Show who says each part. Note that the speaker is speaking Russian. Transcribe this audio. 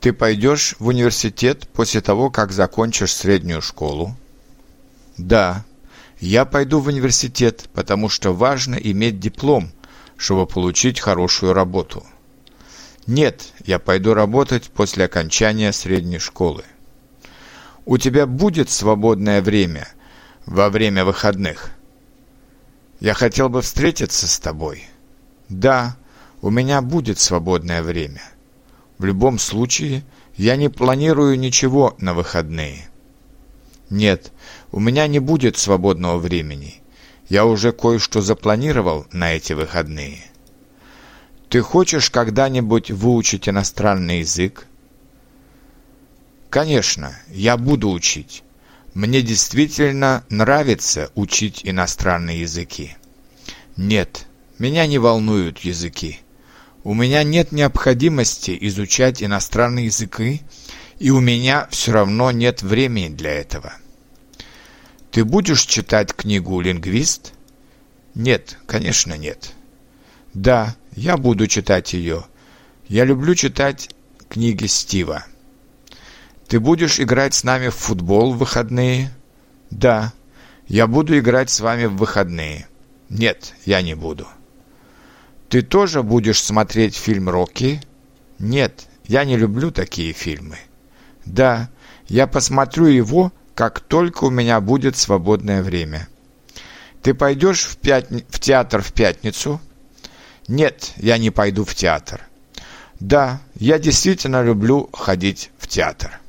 Speaker 1: Ты пойдешь в университет после того, как закончишь среднюю школу? Да, я пойду в университет, потому что важно иметь диплом, чтобы получить хорошую работу. Нет, я пойду работать после окончания средней школы. У тебя будет свободное время во время выходных? Я хотел бы встретиться с тобой. Да, у меня будет свободное время. В любом случае, я не планирую ничего на выходные. Нет, у меня не будет свободного времени. Я уже кое-что запланировал на эти выходные. Ты хочешь когда-нибудь выучить иностранный язык? Конечно, я буду учить. Мне действительно нравится учить иностранные языки. Нет, меня не волнуют языки. У меня нет необходимости изучать иностранные языки, и у меня все равно нет времени для этого. Ты будешь читать книгу «Лингвист»? Нет, конечно, нет. Да, я буду читать ее. Я люблю читать книги Стива. Ты будешь играть с нами в футбол в выходные? Да, я буду играть с вами в выходные. Нет, я не буду. Ты тоже будешь смотреть фильм «Рокки»? Нет, я не люблю такие фильмы. Да, я посмотрю его, как только у меня будет свободное время. Ты пойдешь в, пятни... в театр в пятницу? Нет, я не пойду в театр. Да, я действительно люблю ходить в театр.